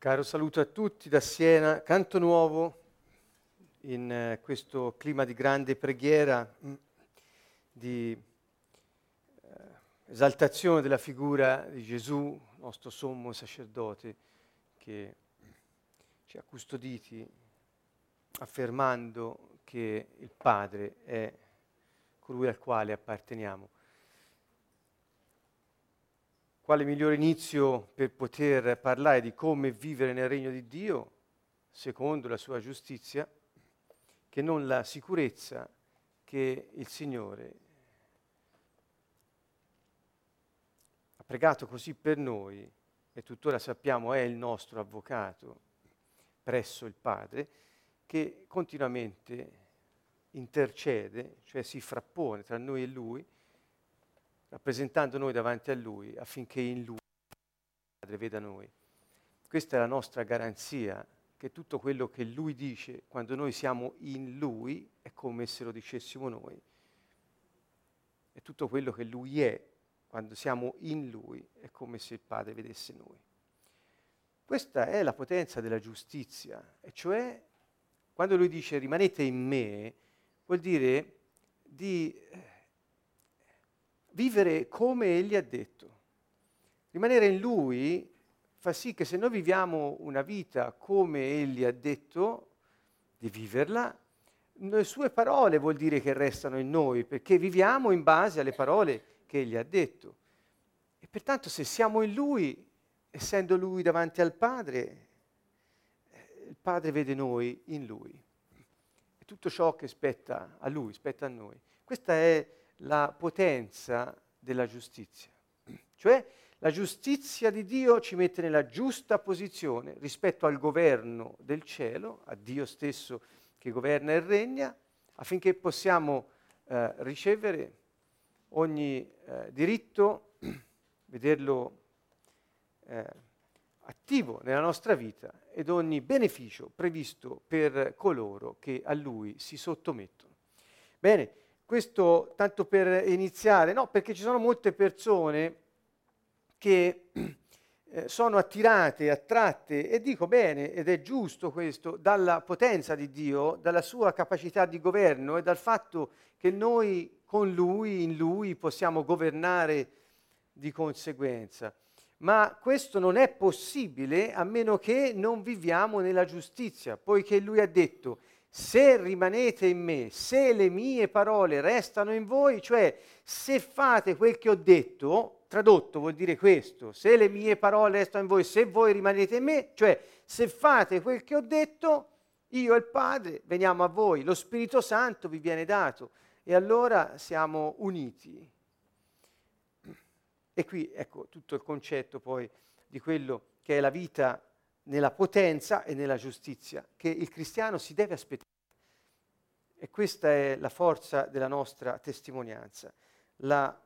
Caro saluto a tutti da Siena, canto nuovo in eh, questo clima di grande preghiera, mm, di eh, esaltazione della figura di Gesù, nostro sommo sacerdote, che ci ha custoditi affermando che il Padre è colui al quale apparteniamo quale migliore inizio per poter parlare di come vivere nel regno di Dio, secondo la sua giustizia, che non la sicurezza che il Signore ha pregato così per noi e tuttora sappiamo è il nostro avvocato presso il Padre, che continuamente intercede, cioè si frappone tra noi e Lui, rappresentando noi davanti a Lui affinché in Lui il Padre veda noi. Questa è la nostra garanzia, che tutto quello che Lui dice quando noi siamo in Lui è come se lo dicessimo noi. E tutto quello che Lui è quando siamo in Lui è come se il Padre vedesse noi. Questa è la potenza della giustizia, e cioè quando Lui dice rimanete in me, vuol dire di eh, vivere come Egli ha detto. Rimanere in Lui fa sì che se noi viviamo una vita come Egli ha detto di viverla, le sue parole vuol dire che restano in noi, perché viviamo in base alle parole che Egli ha detto. E pertanto se siamo in Lui, essendo Lui davanti al Padre, il Padre vede noi in Lui. E tutto ciò che spetta a Lui, spetta a noi. Questa è la potenza della giustizia. Cioè la giustizia di Dio ci mette nella giusta posizione rispetto al governo del cielo, a Dio stesso che governa e regna, affinché possiamo eh, ricevere ogni eh, diritto, vederlo eh, attivo nella nostra vita ed ogni beneficio previsto per coloro che a Lui si sottomettono. Bene, questo tanto per iniziare, no, perché ci sono molte persone che eh, sono attirate, attratte, e dico bene, ed è giusto questo, dalla potenza di Dio, dalla sua capacità di governo e dal fatto che noi con Lui, in Lui, possiamo governare di conseguenza. Ma questo non è possibile a meno che non viviamo nella giustizia, poiché Lui ha detto, se rimanete in me, se le mie parole restano in voi, cioè se fate quel che ho detto, tradotto vuol dire questo, se le mie parole restano in voi, se voi rimanete in me, cioè se fate quel che ho detto, io e il Padre veniamo a voi, lo Spirito Santo vi viene dato e allora siamo uniti. E qui ecco tutto il concetto poi di quello che è la vita nella potenza e nella giustizia che il cristiano si deve aspettare. E questa è la forza della nostra testimonianza, la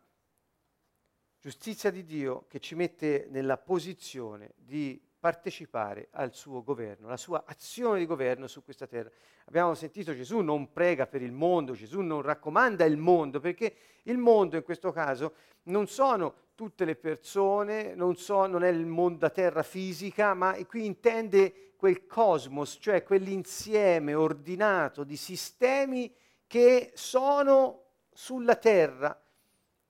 giustizia di Dio che ci mette nella posizione di partecipare al suo governo, alla sua azione di governo su questa terra. Abbiamo sentito Gesù non prega per il mondo, Gesù non raccomanda il mondo, perché il mondo in questo caso non sono tutte le persone, non, so, non è il mondo terra fisica, ma qui intende quel cosmos, cioè quell'insieme ordinato di sistemi che sono sulla terra,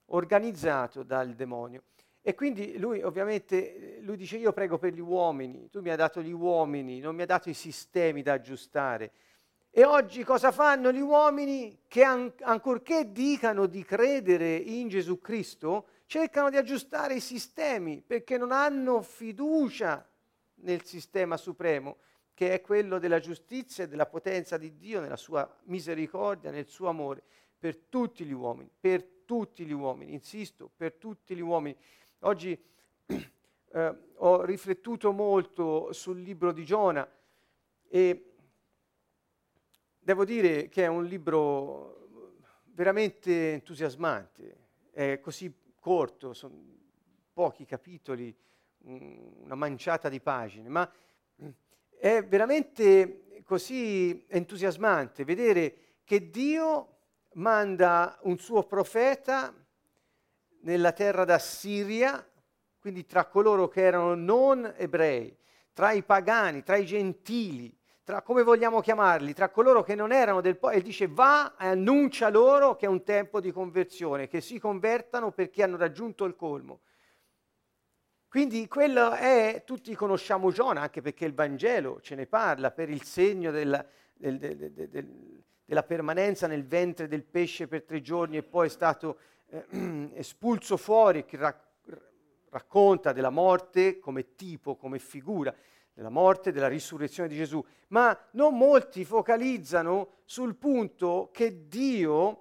organizzato dal demonio. E quindi lui ovviamente, lui dice io prego per gli uomini, tu mi hai dato gli uomini, non mi hai dato i sistemi da aggiustare. E oggi cosa fanno gli uomini che an- ancorché dicano di credere in Gesù Cristo, cercano di aggiustare i sistemi perché non hanno fiducia nel sistema supremo, che è quello della giustizia e della potenza di Dio nella sua misericordia, nel suo amore per tutti gli uomini, per tutti gli uomini, insisto, per tutti gli uomini. Oggi eh, ho riflettuto molto sul libro di Giona e devo dire che è un libro veramente entusiasmante, è così corto, sono pochi capitoli, una manciata di pagine, ma è veramente così entusiasmante vedere che Dio manda un suo profeta nella terra d'Assiria, quindi tra coloro che erano non ebrei, tra i pagani, tra i gentili, tra come vogliamo chiamarli, tra coloro che non erano del popolo, e dice va e annuncia loro che è un tempo di conversione, che si convertano perché hanno raggiunto il colmo. Quindi quello è, tutti conosciamo Giona, anche perché il Vangelo ce ne parla, per il segno della, del, del, del, della permanenza nel ventre del pesce per tre giorni e poi è stato eh, espulso fuori, che ra- racconta della morte come tipo, come figura della morte, della risurrezione di Gesù, ma non molti focalizzano sul punto che Dio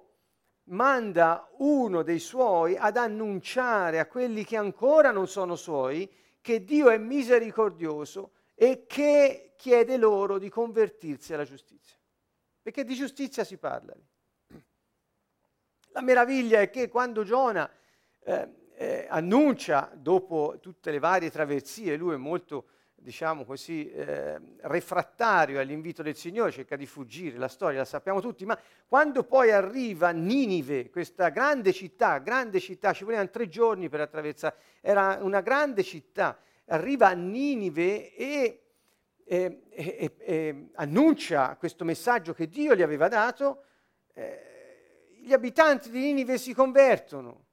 manda uno dei suoi ad annunciare a quelli che ancora non sono suoi che Dio è misericordioso e che chiede loro di convertirsi alla giustizia. Perché di giustizia si parla. La meraviglia è che quando Giona eh, eh, annuncia, dopo tutte le varie traversie, lui è molto diciamo così, eh, refrattario all'invito del Signore, cerca di fuggire, la storia la sappiamo tutti, ma quando poi arriva Ninive, questa grande città, grande città, ci volevano tre giorni per attraversare, era una grande città, arriva a Ninive e, e, e, e annuncia questo messaggio che Dio gli aveva dato, eh, gli abitanti di Ninive si convertono,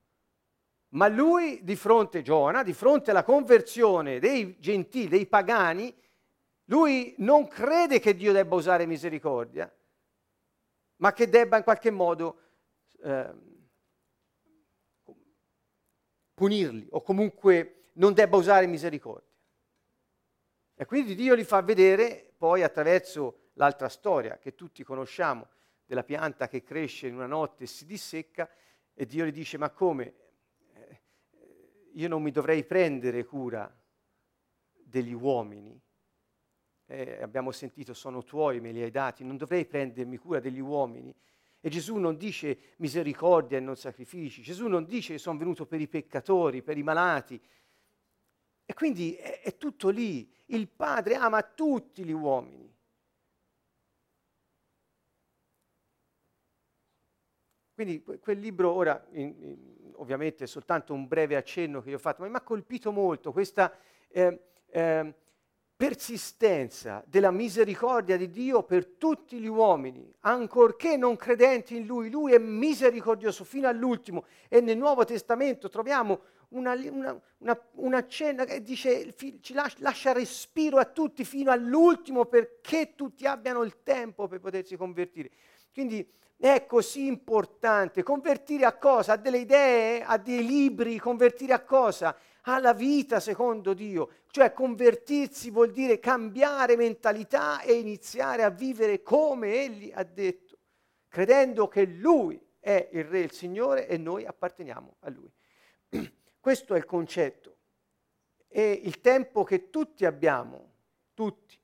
ma lui di fronte Giona, di fronte alla conversione dei gentili, dei pagani, lui non crede che Dio debba usare misericordia, ma che debba in qualche modo eh, punirli o comunque non debba usare misericordia. E quindi Dio li fa vedere poi attraverso l'altra storia che tutti conosciamo della pianta che cresce in una notte e si dissecca e Dio gli dice ma come io non mi dovrei prendere cura degli uomini. Eh, abbiamo sentito sono tuoi, me li hai dati, non dovrei prendermi cura degli uomini. E Gesù non dice misericordia e non sacrifici, Gesù non dice sono venuto per i peccatori, per i malati. E quindi è, è tutto lì. Il Padre ama tutti gli uomini. Quindi quel libro ora, in, in, ovviamente soltanto un breve accenno che io ho fatto, ma mi ha colpito molto questa eh, eh, persistenza della misericordia di Dio per tutti gli uomini, ancorché non credenti in Lui. Lui è misericordioso fino all'ultimo e nel Nuovo Testamento troviamo una, una, una, una cena che dice ci lascia, lascia respiro a tutti fino all'ultimo perché tutti abbiano il tempo per potersi convertire. Quindi è così importante. Convertire a cosa? A delle idee, a dei libri, convertire a cosa? Alla vita secondo Dio. Cioè convertirsi vuol dire cambiare mentalità e iniziare a vivere come Egli ha detto, credendo che Lui è il Re, il Signore e noi apparteniamo a Lui. Questo è il concetto. E il tempo che tutti abbiamo, tutti,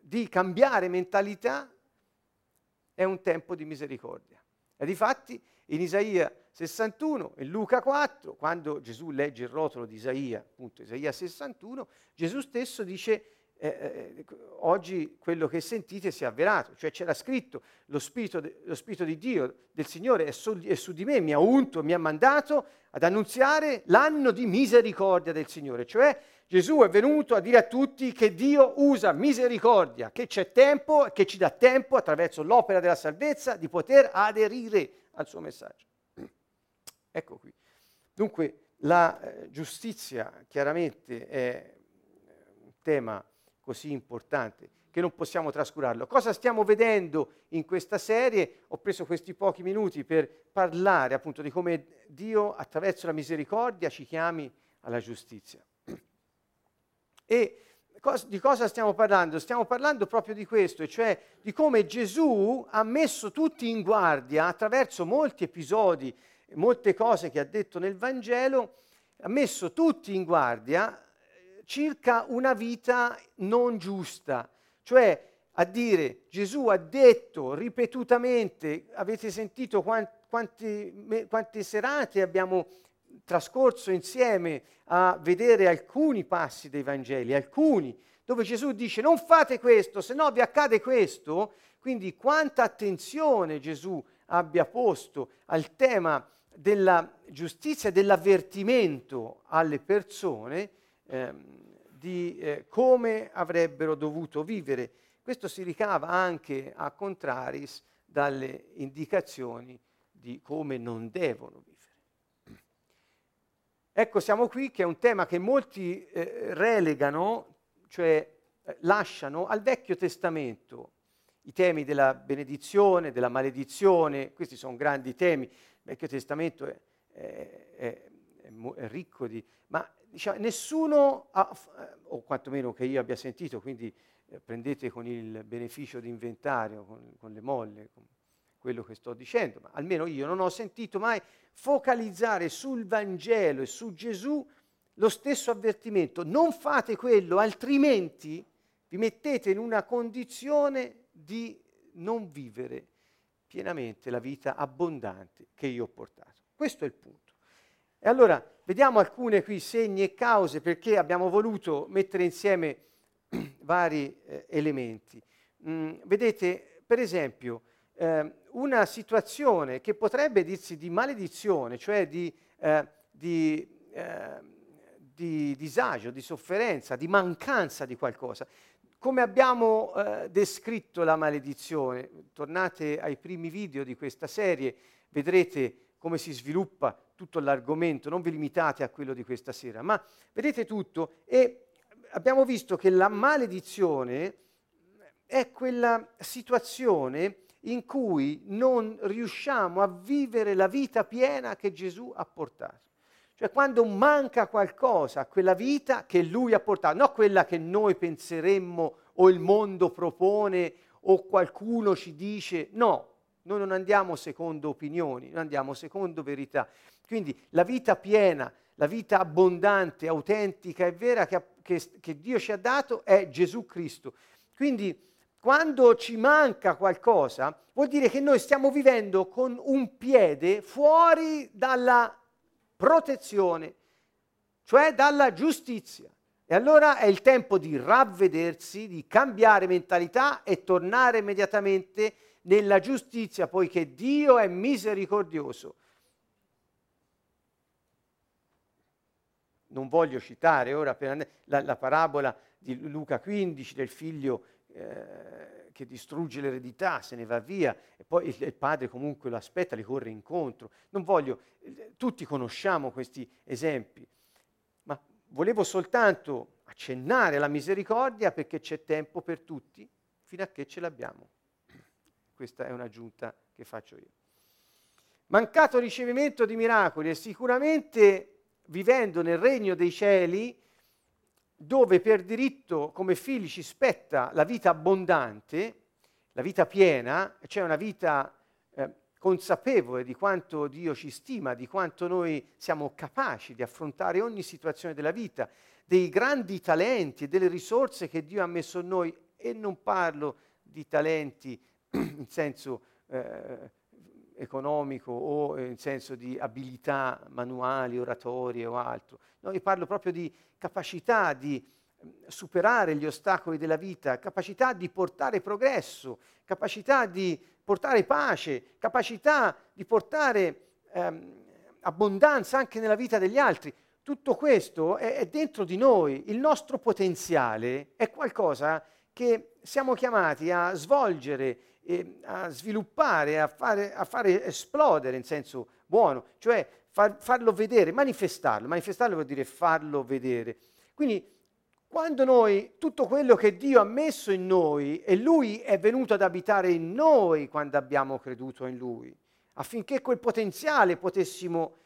di cambiare mentalità è un tempo di misericordia. E difatti in Isaia 61 e Luca 4, quando Gesù legge il rotolo di Isaia, appunto Isaia 61, Gesù stesso dice eh, eh, oggi quello che sentite si è avverato, cioè c'era scritto lo spirito, de, lo spirito di Dio, del Signore è su, è su, di me, mi ha unto, mi ha mandato ad annunziare l'anno di misericordia del Signore, cioè Gesù è venuto a dire a tutti che Dio usa misericordia, che c'è tempo e che ci dà tempo attraverso l'opera della salvezza di poter aderire al suo messaggio. Ecco qui. Dunque la eh, giustizia chiaramente è un tema così importante che non possiamo trascurarlo. Cosa stiamo vedendo in questa serie? Ho preso questi pochi minuti per parlare appunto di come Dio attraverso la misericordia ci chiami alla giustizia. E di cosa stiamo parlando? Stiamo parlando proprio di questo, cioè di come Gesù ha messo tutti in guardia attraverso molti episodi, molte cose che ha detto nel Vangelo, ha messo tutti in guardia circa una vita non giusta, cioè a dire Gesù ha detto ripetutamente, avete sentito quanti, quante serate abbiamo trascorso insieme a vedere alcuni passi dei Vangeli, alcuni, dove Gesù dice non fate questo, se no vi accade questo, quindi quanta attenzione Gesù abbia posto al tema della giustizia dell'avvertimento alle persone, ehm, di eh, come avrebbero dovuto vivere. Questo si ricava anche a contraris dalle indicazioni di come non devono vivere. Ecco, siamo qui che è un tema che molti eh, relegano, cioè eh, lasciano al Vecchio Testamento i temi della benedizione, della maledizione, questi sono grandi temi, il Vecchio Testamento è, è, ricco di... ma diciamo, nessuno, ha, o quantomeno che io abbia sentito, quindi eh, prendete con il beneficio di inventario, con, con le molle, con quello che sto dicendo, ma almeno io non ho sentito mai focalizzare sul Vangelo e su Gesù lo stesso avvertimento, non fate quello, altrimenti vi mettete in una condizione di non vivere pienamente la vita abbondante che io ho portato. Questo è il punto. E allora vediamo alcune qui segni e cause perché abbiamo voluto mettere insieme vari eh, elementi. Mm, vedete, per esempio, eh, una situazione che potrebbe dirsi di maledizione, cioè di, eh, di, eh, di disagio, di sofferenza, di mancanza di qualcosa, come abbiamo eh, descritto la maledizione? Tornate ai primi video di questa serie, vedrete come si sviluppa tutto l'argomento, non vi limitate a quello di questa sera, ma vedete tutto e abbiamo visto che la maledizione è quella situazione in cui non riusciamo a vivere la vita piena che Gesù ha portato. Cioè quando manca qualcosa quella vita che lui ha portato, non quella che noi penseremmo o il mondo propone o qualcuno ci dice, no, noi non andiamo secondo opinioni, noi andiamo secondo verità. Quindi la vita piena, la vita abbondante, autentica e vera che, che, che Dio ci ha dato è Gesù Cristo. Quindi quando ci manca qualcosa, vuol dire che noi stiamo vivendo con un piede fuori dalla protezione, cioè dalla giustizia. E allora è il tempo di ravvedersi, di cambiare mentalità e tornare immediatamente nella giustizia, poiché Dio è misericordioso. Non voglio citare ora la, la parabola di Luca 15 del figlio eh, che distrugge l'eredità, se ne va via e poi il, il, padre comunque lo aspetta, gli corre incontro. Non voglio, eh, tutti conosciamo questi esempi, ma volevo soltanto accennare alla misericordia perché c'è tempo per tutti fino a che ce l'abbiamo. Questa è un'aggiunta che faccio io. Mancato ricevimento di miracoli e sicuramente vivendo nel regno dei cieli dove per diritto come figli ci spetta la vita abbondante, la vita piena, cioè una vita eh, consapevole di quanto Dio ci stima, di quanto noi siamo capaci di affrontare ogni situazione della vita, dei grandi talenti e delle risorse che Dio ha messo in noi. E non parlo di talenti in senso eh, economico o in senso di abilità manuali, oratorie o altro. No, io parlo proprio di capacità di mm, superare gli ostacoli della vita, capacità di portare progresso, capacità di portare pace, capacità di portare ehm, abbondanza anche nella vita degli altri. Tutto questo è, è dentro di noi, il nostro potenziale è qualcosa che siamo chiamati a svolgere eh, a sviluppare, a fare, a fare, esplodere in senso buono, cioè far, farlo vedere, manifestarlo. Manifestarlo vuol dire farlo vedere. Quindi quando noi, tutto quello che Dio ha messo in noi, e Lui è venuto ad abitare in noi quando abbiamo creduto in Lui, affinché quel potenziale potessimo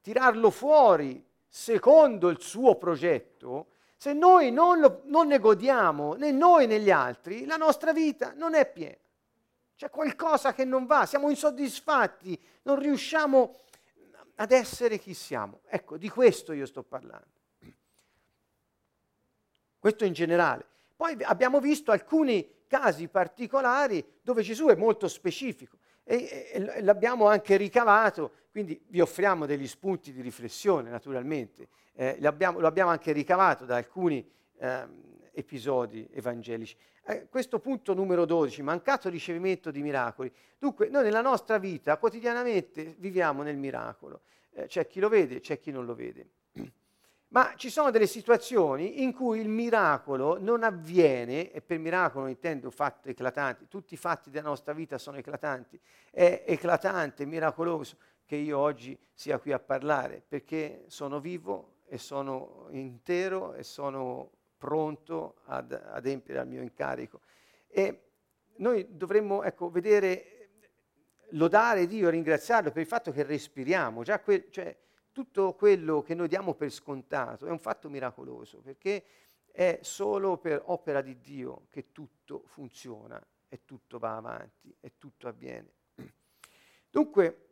tirarlo fuori secondo il suo progetto, se noi non, lo, non ne godiamo né noi né gli altri, la nostra vita non è piena. C'è qualcosa che non va, siamo insoddisfatti, non riusciamo ad essere chi siamo. Ecco, di questo io sto parlando. Questo in generale. Poi abbiamo visto alcuni casi particolari dove Gesù è molto specifico e, e, e l'abbiamo anche ricavato, quindi vi offriamo degli spunti di riflessione naturalmente. Eh, lo abbiamo anche ricavato da alcuni eh, episodi evangelici. Eh, questo punto numero 12, mancato ricevimento di miracoli. Dunque, noi nella nostra vita quotidianamente viviamo nel miracolo. Eh, c'è chi lo vede, c'è chi non lo vede. Ma ci sono delle situazioni in cui il miracolo non avviene, e per miracolo intendo fatto eclatante, tutti i fatti della nostra vita sono eclatanti, è eclatante, miracoloso che io oggi sia qui a parlare, perché sono vivo e sono intero e sono pronto ad adempiere al mio incarico. E noi dovremmo ecco, vedere, lodare Dio, ringraziarlo per il fatto che respiriamo, già que- cioè, tutto quello che noi diamo per scontato è un fatto miracoloso, perché è solo per opera di Dio che tutto funziona e tutto va avanti e tutto avviene. Dunque,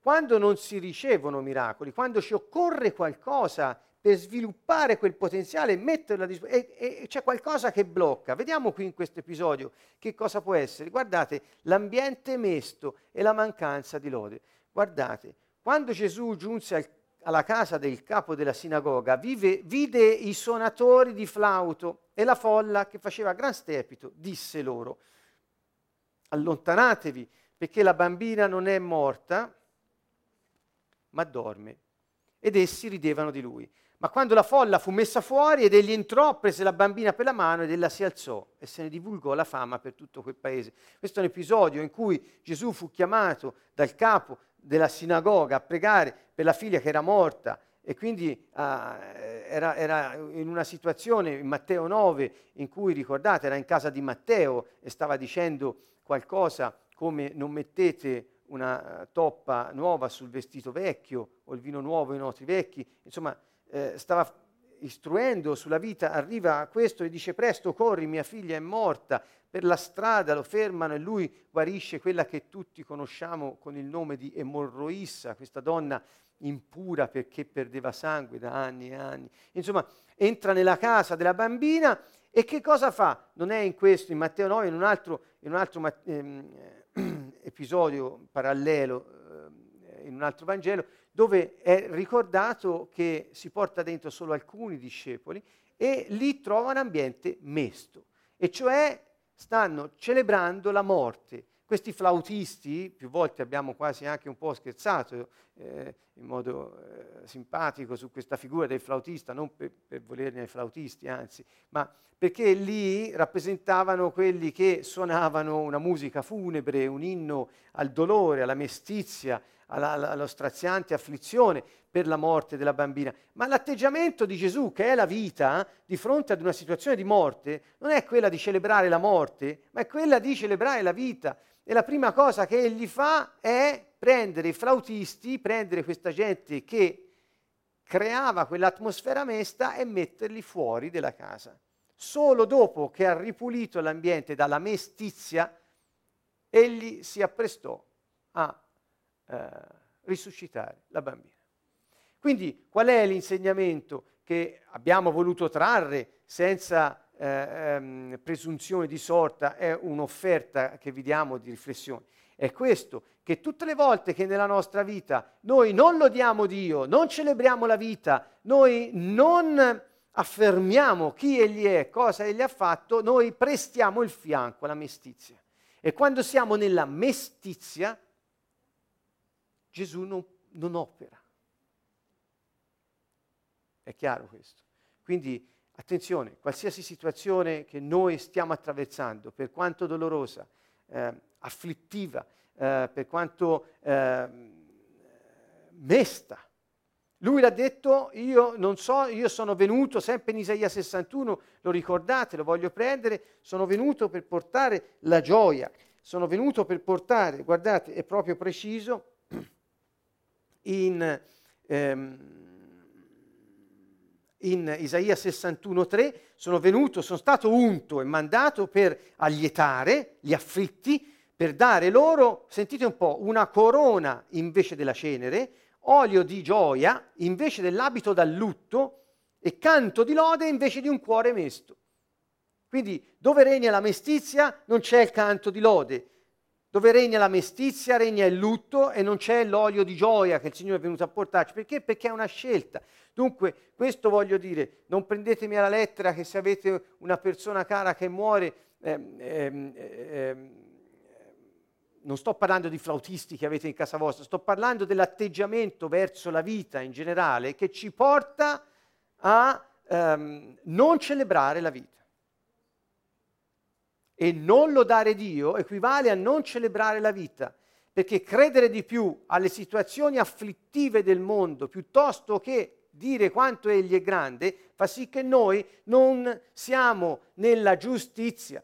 quando non si ricevono miracoli, quando ci occorre qualcosa per sviluppare quel potenziale e metterlo a disposizione, e, e c'è qualcosa che blocca. Vediamo qui in questo episodio che cosa può essere. Guardate, l'ambiente mesto e la mancanza di lode. Guardate, quando Gesù giunse al, alla casa del capo della sinagoga, vive, vide i suonatori di flauto e la folla che faceva gran stepito, disse loro, allontanatevi perché la bambina non è morta, ma dorme. Ed essi ridevano di lui. Ma quando la folla fu messa fuori ed egli entrò, prese la bambina per la mano ed ella si alzò e se ne divulgò la fama per tutto quel paese. Questo è un episodio in cui Gesù fu chiamato dal capo della sinagoga a pregare per la figlia che era morta e quindi uh, era, era, in una situazione in Matteo 9 in cui, ricordate, era in casa di Matteo e stava dicendo qualcosa come non mettete una toppa nuova sul vestito vecchio o il vino nuovo in otri vecchi, insomma eh, stava istruendo sulla vita, arriva a questo e dice presto corri, mia figlia è morta, per la strada lo fermano e lui guarisce quella che tutti conosciamo con il nome di Emorroissa, questa donna impura perché perdeva sangue da anni e anni. Insomma, entra nella casa della bambina e che cosa fa? Non è in questo, in Matteo 9, in un altro, in un altro ehm, episodio parallelo, eh, in un altro Vangelo, dove è ricordato che si porta dentro solo alcuni discepoli e lì trova un ambiente mesto, e cioè stanno celebrando la morte. Questi flautisti, più volte abbiamo quasi anche un po' scherzato eh, in modo eh, simpatico su questa figura del flautista, non per, per volerne ai flautisti, anzi, ma perché lì rappresentavano quelli che suonavano una musica funebre, un inno al dolore, alla mestizia, alla, allo straziante afflizione per la morte della bambina. Ma l'atteggiamento di Gesù, che è la vita, di fronte ad una situazione di morte, non è quella di celebrare la morte, ma è quella di celebrare la vita. E la prima cosa che egli fa è prendere i flautisti, prendere questa gente che creava quell'atmosfera mesta e metterli fuori della casa. Solo dopo che ha ripulito l'ambiente dalla mestizia, egli si apprestò a eh, risuscitare la bambina. Quindi qual è l'insegnamento che abbiamo voluto trarre senza eh, ehm, presunzione di sorta? È un'offerta che vi diamo di riflessione. È questo, che tutte le volte che nella nostra vita noi non lodiamo Dio, non celebriamo la vita, noi non affermiamo chi Egli è, cosa Egli ha fatto, noi prestiamo il fianco alla mestizia. E quando siamo nella mestizia, Gesù non, non opera. È chiaro questo? Quindi attenzione, qualsiasi situazione che noi stiamo attraversando, per quanto dolorosa, eh, afflittiva, eh, per quanto eh, mesta, lui l'ha detto, io non so, io sono venuto, sempre in Isaia 61, lo ricordate, lo voglio prendere, sono venuto per portare la gioia, sono venuto per portare, guardate, è proprio preciso, in, ehm, in Isaia 61.3, sono venuto, sono stato unto e mandato per allietare gli afflitti, per dare loro, sentite un po', una corona invece della cenere, olio di gioia invece dell'abito da lutto e canto di lode invece di un cuore mesto. Quindi dove regna la mestizia non c'è il canto di lode, dove regna la mestizia, regna il lutto e non c'è l'olio di gioia che il Signore è venuto a portarci. Perché? Perché è una scelta. Dunque, questo voglio dire, non prendetemi alla lettera che se avete una persona cara che muore, ehm, ehm, ehm, non sto parlando di flautisti che avete in casa vostra, sto parlando dell'atteggiamento verso la vita in generale che ci porta a um, non celebrare la vita. E non lodare Dio equivale a non celebrare la vita, perché credere di più alle situazioni afflittive del mondo piuttosto che dire quanto Egli è grande fa sì che noi non siamo nella giustizia,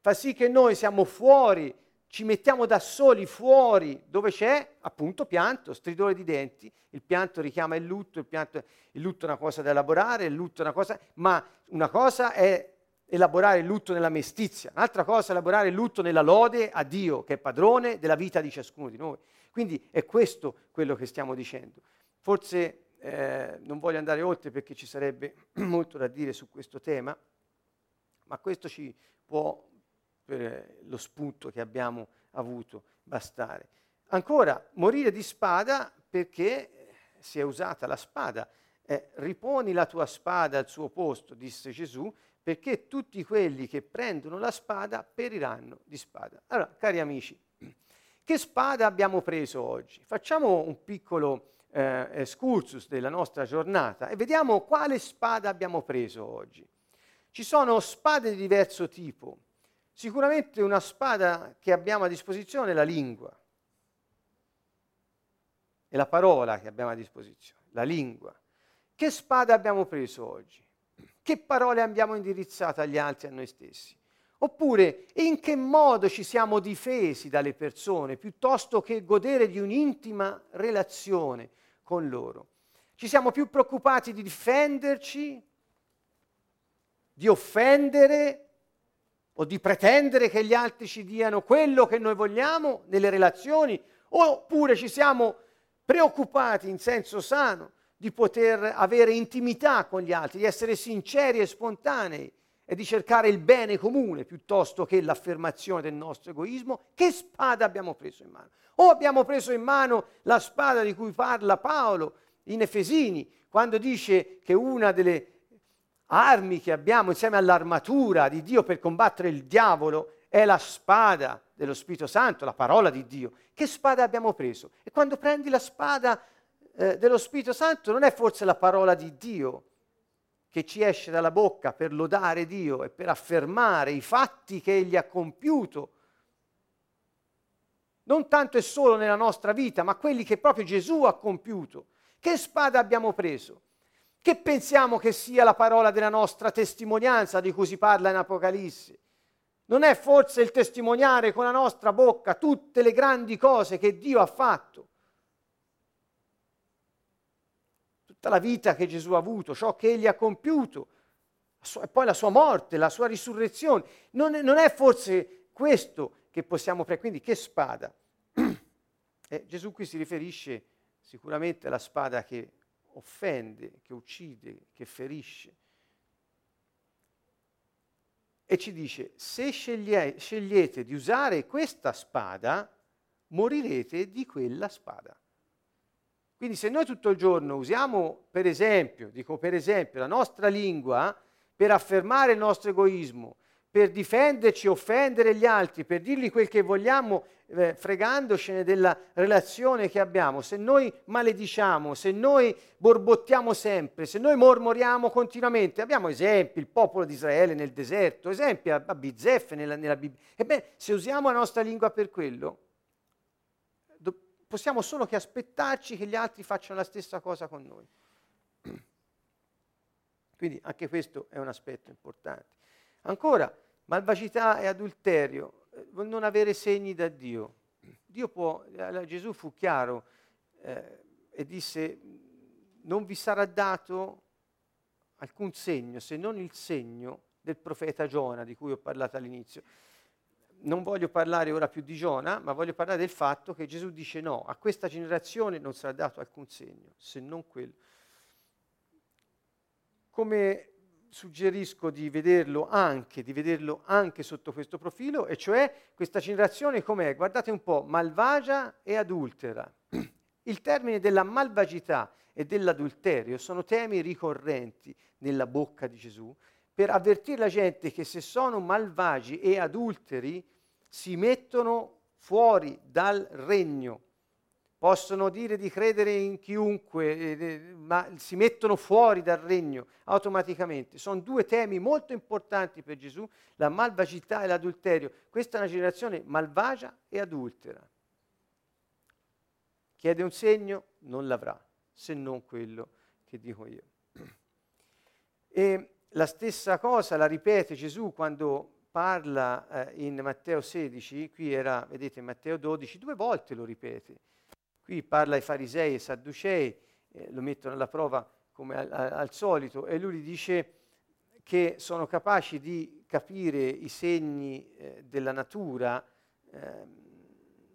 fa sì che noi siamo fuori, ci mettiamo da soli fuori dove c'è appunto pianto, stridore di denti, il pianto richiama il lutto, il, pianto, il lutto è una cosa da elaborare, il lutto è una cosa, ma una cosa è elaborare il lutto nella mestizia, un'altra cosa è elaborare il lutto nella lode a Dio, che è padrone della vita di ciascuno di noi. Quindi è questo quello che stiamo dicendo. Forse eh, non voglio andare oltre perché ci sarebbe molto da dire su questo tema, ma questo ci può, per lo spunto che abbiamo avuto, bastare. Ancora, morire di spada perché si è usata la spada. Eh, riponi la tua spada al suo posto, disse Gesù, perché tutti quelli che prendono la spada periranno di spada. Allora, cari amici, che spada abbiamo preso oggi? Facciamo un piccolo eh, excursus della nostra giornata e vediamo quale spada abbiamo preso oggi. Ci sono spade di diverso tipo. Sicuramente una spada che abbiamo a disposizione è la lingua. È la parola che abbiamo a disposizione, la lingua. Che spada abbiamo preso oggi? Che parole abbiamo indirizzato agli altri e a noi stessi? Oppure in che modo ci siamo difesi dalle persone piuttosto che godere di un'intima relazione con loro? Ci siamo più preoccupati di difenderci, di offendere o di pretendere che gli altri ci diano quello che noi vogliamo nelle relazioni, oppure ci siamo preoccupati in senso sano di poter avere intimità con gli altri, di essere sinceri e spontanei e di cercare il bene comune piuttosto che l'affermazione del nostro egoismo, che spada abbiamo preso in mano? O abbiamo preso in mano la spada di cui parla Paolo in Efesini, quando dice che una delle armi che abbiamo insieme all'armatura di Dio per combattere il diavolo è la spada dello Spirito Santo, la parola di Dio. Che spada abbiamo preso? E quando prendi la spada eh, dello Spirito Santo non è forse la parola di Dio che ci esce dalla bocca per lodare Dio e per affermare i fatti che Egli ha compiuto, non tanto e solo nella nostra vita, ma quelli che proprio Gesù ha compiuto. Che spada abbiamo preso? Che pensiamo che sia la parola della nostra testimonianza di cui si parla in Apocalisse? Non è forse il testimoniare con la nostra bocca tutte le grandi cose che Dio ha fatto? Tutta la vita che Gesù ha avuto, ciò che egli ha compiuto, e poi la sua morte, la sua risurrezione. Non è, non è forse questo che possiamo pregare? Quindi che spada? Eh, Gesù qui si riferisce sicuramente alla spada che offende, che uccide, che ferisce. E ci dice, se sceglie, scegliete di usare questa spada, morirete di quella spada. Quindi se noi tutto il giorno usiamo, per esempio, dico per esempio, la nostra lingua per affermare il nostro egoismo, per difenderci, offendere gli altri, per dirgli quel che vogliamo, eh, fregandocene della relazione che abbiamo, se noi malediciamo, se noi borbottiamo sempre, se noi mormoriamo continuamente, abbiamo esempi, il popolo di Israele nel deserto, esempi a, a Bizzeffe nella, nella Bibbia. Ebbene, se usiamo la nostra lingua per quello, possiamo solo che aspettarci che gli altri facciano la stessa cosa con noi. Quindi anche questo è un aspetto importante. Ancora, malvagità e adulterio, eh, non avere segni da Dio. Dio può, eh, Gesù fu chiaro eh, e disse, non vi sarà dato alcun segno se non il segno del profeta Giona di cui ho parlato all'inizio non voglio parlare ora più di Giona, ma voglio parlare del fatto che Gesù dice no, a questa generazione non sarà dato alcun segno, se non quello. Come suggerisco di vederlo anche, di vederlo anche sotto questo profilo, e cioè questa generazione com'è? Guardate un po', malvagia e adultera. Il termine della malvagità e dell'adulterio sono temi ricorrenti nella bocca di Gesù per avvertire la gente che se sono malvagi e adulteri si mettono fuori dal regno. Possono dire di credere in chiunque, eh, eh, ma si mettono fuori dal regno automaticamente. Sono due temi molto importanti per Gesù, la malvagità e l'adulterio. Questa è una generazione malvagia e adultera. Chiede un segno, non l'avrà, se non quello che dico io. E la stessa cosa la ripete Gesù quando parla eh, in Matteo 16, qui era, vedete, Matteo 12, due volte lo ripete. Qui parla ai farisei e sadducei, eh, lo mettono alla prova come al, al, solito, e lui gli dice che sono capaci di capire i segni eh, della natura, ehm,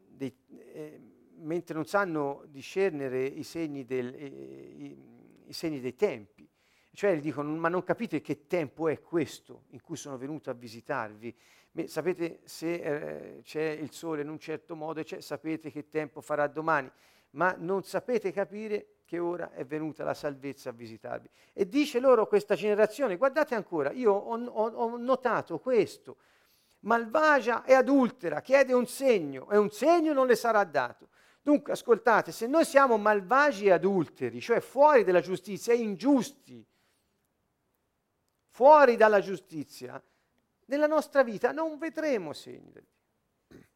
dei, eh, mentre non sanno discernere i segni, del, eh, i, i segni dei tempi. Cioè gli dicono, ma non capite che tempo è questo in cui sono venuto a visitarvi? Ma sapete se eh, c'è il sole in un certo modo, sapete che tempo farà domani, ma non sapete capire che ora è venuta la salvezza a visitarvi. E dice loro questa generazione, guardate ancora, io ho, ho, ho notato questo, malvagia e adultera, chiede un segno e un segno non le sarà dato. Dunque, ascoltate, se noi siamo malvagi e adulteri, cioè fuori dalla giustizia ingiusti, fuori dalla giustizia, nella nostra vita non vedremo segni del Dio.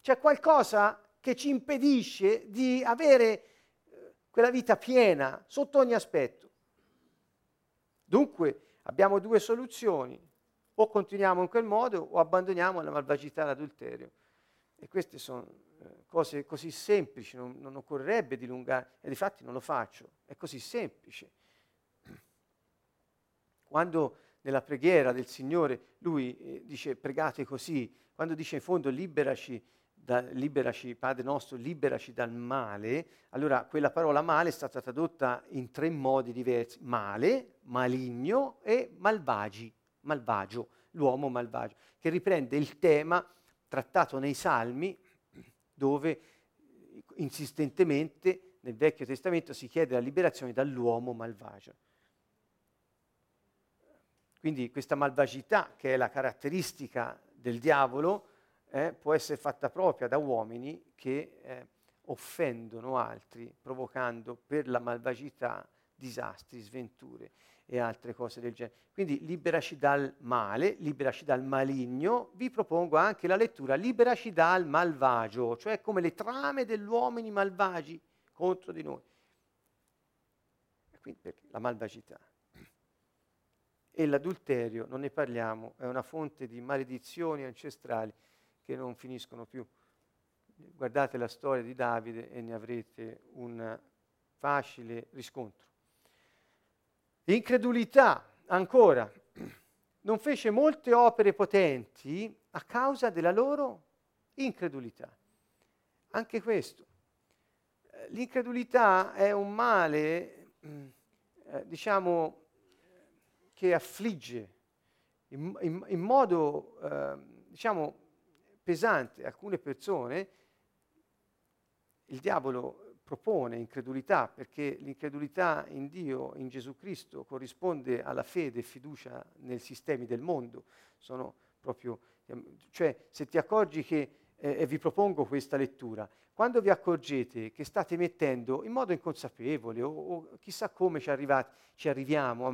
C'è qualcosa che ci impedisce di avere eh, quella vita piena sotto ogni aspetto. Dunque abbiamo due soluzioni, o continuiamo in quel modo o abbandoniamo la malvagità e l'adulterio. E queste sono eh, cose così semplici, non, non occorrerebbe dilungare, e difatti non lo faccio, è così semplice. Quando nella preghiera del Signore lui eh, dice pregate così, quando dice in fondo liberaci, da, liberaci, Padre nostro, liberaci dal male, allora quella parola male è stata tradotta in tre modi diversi, male, maligno e malvagi, malvagio, l'uomo malvagio, che riprende il tema trattato nei Salmi dove insistentemente nel Vecchio Testamento si chiede la liberazione dall'uomo malvagio. Quindi questa malvagità, che è la caratteristica del diavolo, eh, può essere fatta propria da uomini che eh, offendono altri, provocando per la malvagità disastri, sventure e altre cose del genere. Quindi liberaci dal male, liberaci dal maligno, vi propongo anche la lettura liberaci dal malvagio, cioè come le trame degli uomini malvagi contro di noi. Quindi? La malvagità e l'adulterio, non ne parliamo, è una fonte di maledizioni ancestrali che non finiscono più. Guardate la storia di Davide e ne avrete un facile riscontro. L'incredulità, ancora, non fece molte opere potenti a causa della loro incredulità. Anche questo. L'incredulità è un male, mm, eh, diciamo, che affligge in, in, in modo, eh, diciamo, pesante alcune persone, il diavolo propone incredulità perché l'incredulità in Dio, in Gesù Cristo, corrisponde alla fede e fiducia nei sistemi del mondo. Sono proprio, cioè, se ti accorgi che, eh, e vi propongo questa lettura, quando vi accorgete che state mettendo in modo inconsapevole o, o chissà come ci, arrivati, ci arriviamo,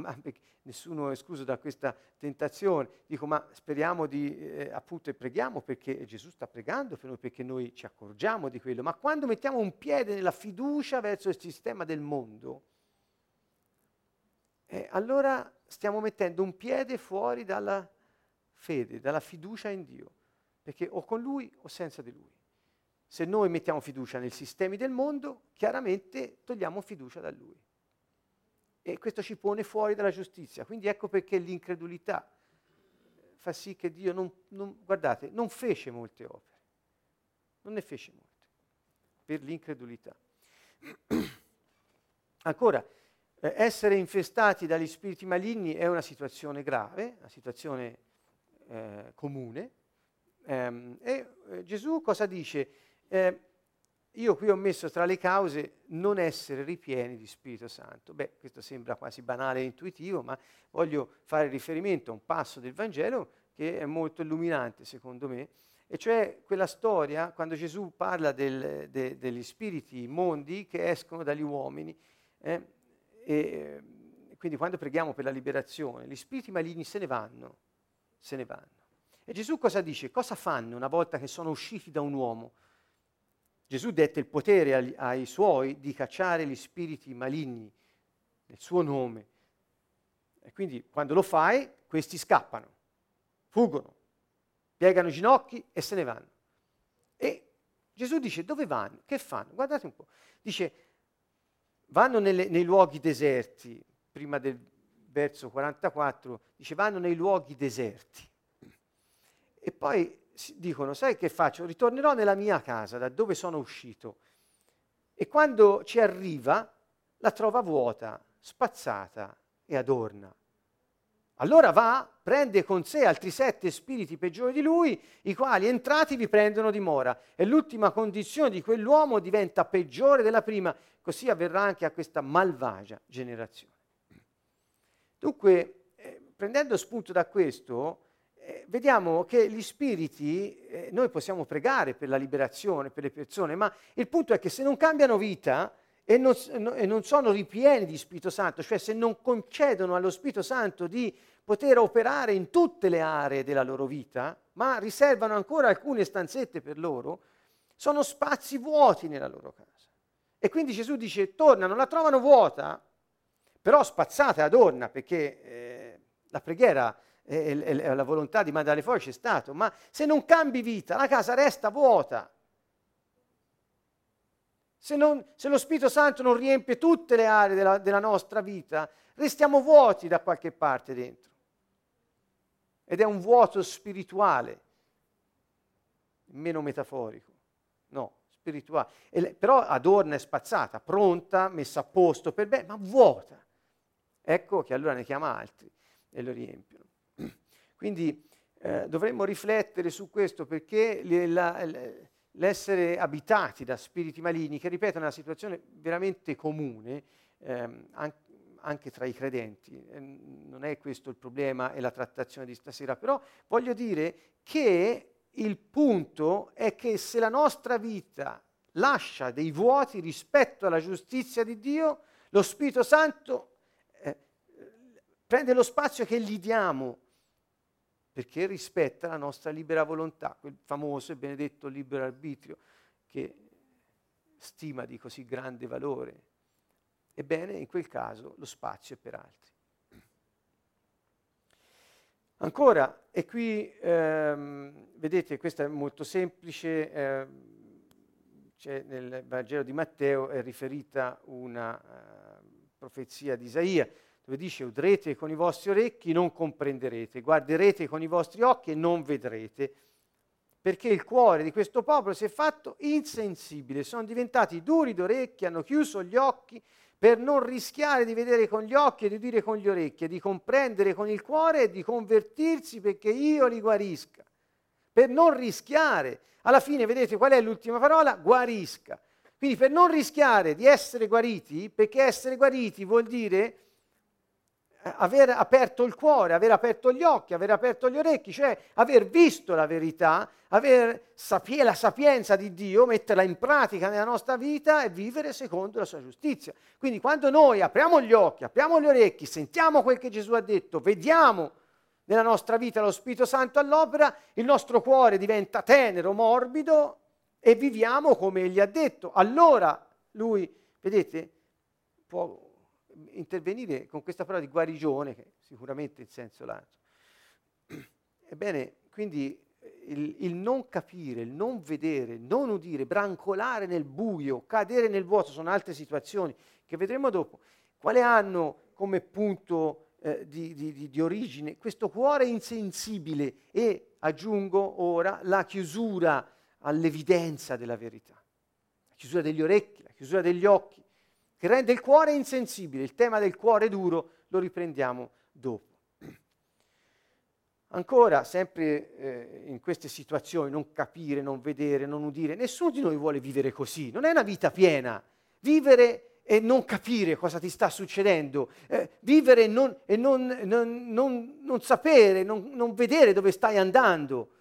nessuno è escluso da questa tentazione, dico ma speriamo di, eh, appunto e preghiamo perché Gesù sta pregando per noi, perché noi ci accorgiamo di quello, ma quando mettiamo un piede nella fiducia verso il sistema del mondo, eh, allora stiamo mettendo un piede fuori dalla fede, dalla fiducia in Dio, perché o con Lui o senza di Lui. Se noi mettiamo fiducia nei sistemi del mondo, chiaramente togliamo fiducia da Lui. E questo ci pone fuori dalla giustizia. Quindi ecco perché l'incredulità fa sì che Dio non, non, guardate, non fece molte opere. Non ne fece molte. Per l'incredulità. Ancora, eh, essere infestati dagli spiriti maligni è una situazione grave, una situazione eh, comune. Ehm, e eh, Gesù cosa dice? Eh, io qui ho messo tra le cause non essere ripieni di Spirito Santo. Beh, questo sembra quasi banale e intuitivo, ma voglio fare riferimento a un passo del Vangelo che è molto illuminante secondo me e cioè quella storia quando Gesù parla del, de, degli spiriti immondi che escono dagli uomini. Eh, e, quindi quando preghiamo per la liberazione, gli spiriti maligni se ne vanno, se ne vanno. E Gesù cosa dice? Cosa fanno una volta che sono usciti da un uomo? Gesù dette il potere ai, ai suoi di cacciare gli spiriti maligni nel suo nome. E quindi quando lo fai, questi scappano, fuggono, piegano i ginocchi e se ne vanno. E Gesù dice dove vanno? Che fanno? Guardate un po'. Dice vanno nelle, nei luoghi deserti, prima del verso 44, dice vanno nei luoghi deserti. E poi dicono, sai che faccio? Ritornerò nella mia casa, da dove sono uscito. E quando ci arriva, la trova vuota, spazzata e adorna. Allora va, prende con sé altri sette spiriti peggiori di lui, i quali entrati vi prendono dimora. E l'ultima condizione di quell'uomo diventa peggiore della prima, così avverrà anche a questa malvagia generazione. Dunque, eh, prendendo spunto da questo, eh, vediamo che gli spiriti, eh, noi possiamo pregare per la liberazione, per le persone, ma il punto è che se non cambiano vita, e non, e non, sono ripieni di Spirito Santo, cioè se non concedono allo Spirito Santo di poter operare in tutte le aree della loro vita, ma riservano ancora alcune stanzette per loro, sono spazi vuoti nella loro casa. E quindi Gesù dice, tornano, la trovano vuota, però spazzata e adorna, perché eh, la preghiera e, e, la volontà di mandare fuori c'è stato, ma se non cambi vita, la casa resta vuota. Se, non, se lo Spirito Santo non riempie tutte le aree della, della nostra vita, restiamo vuoti da qualche parte dentro ed è un vuoto spirituale, meno metaforico, no, spirituale. E, però adorna e spazzata, pronta, messa a posto per bene, ma vuota. Ecco che allora ne chiama altri e lo riempiono. Quindi eh, dovremmo riflettere su questo perché la, l'essere abitati da spiriti maligni, che ripeto è una situazione veramente comune, ehm, anche anche tra i credenti. Non è questo il problema e la trattazione di stasera, però voglio dire che il punto è che se la nostra vita lascia dei vuoti rispetto alla giustizia di Dio, lo Spirito Santo eh, prende lo spazio che gli diamo perché rispetta la nostra libera volontà, quel famoso e benedetto libero arbitrio che stima di così grande valore. Ebbene, in quel caso lo spazio è per altri. Ancora, e qui ehm, vedete, questo è molto semplice, eh, nel Vangelo di Matteo è riferita una uh, profezia di Isaia, dove dice udrete con i vostri orecchi, non comprenderete, guarderete con i vostri occhi e non vedrete, perché il cuore di questo popolo si è fatto insensibile, sono diventati duri d'orecchi, hanno chiuso gli occhi per non rischiare di vedere con gli occhi e di udire con gli orecchi, di comprendere con il cuore e di convertirsi perché io li guarisca. Per non rischiare. Alla fine, vedete qual è l'ultima parola? Guarisca. Quindi per non rischiare di essere guariti, perché essere guariti vuol dire aver aperto il cuore, aver aperto gli occhi, aver aperto gli orecchi, cioè aver visto la verità, avere sapie- la sapienza di Dio, metterla in pratica nella nostra vita e vivere secondo la sua giustizia. Quindi quando noi apriamo gli occhi, apriamo gli orecchi, sentiamo quel che Gesù ha detto, vediamo nella nostra vita lo Spirito Santo all'opera, il nostro cuore diventa tenero, morbido e viviamo come egli ha detto. Allora lui, vedete, può intervenire con questa parola di guarigione, che sicuramente in senso lato. Ebbene, quindi il, il, non capire, il non vedere, il non udire, brancolare nel buio, cadere nel vuoto, sono altre situazioni che vedremo dopo. Quale hanno come punto eh, di, di, di, origine questo cuore insensibile e, aggiungo ora, la chiusura all'evidenza della verità, la chiusura degli orecchi, la chiusura degli occhi, che rende il cuore insensibile. Il tema del cuore duro lo riprendiamo dopo. Ancora, sempre eh, in queste situazioni, non capire, non vedere, non udire, nessuno di noi vuole vivere così, non è una vita piena. Vivere e non capire cosa ti sta succedendo, eh, vivere non, e non, non, non sapere, non vedere dove stai andando,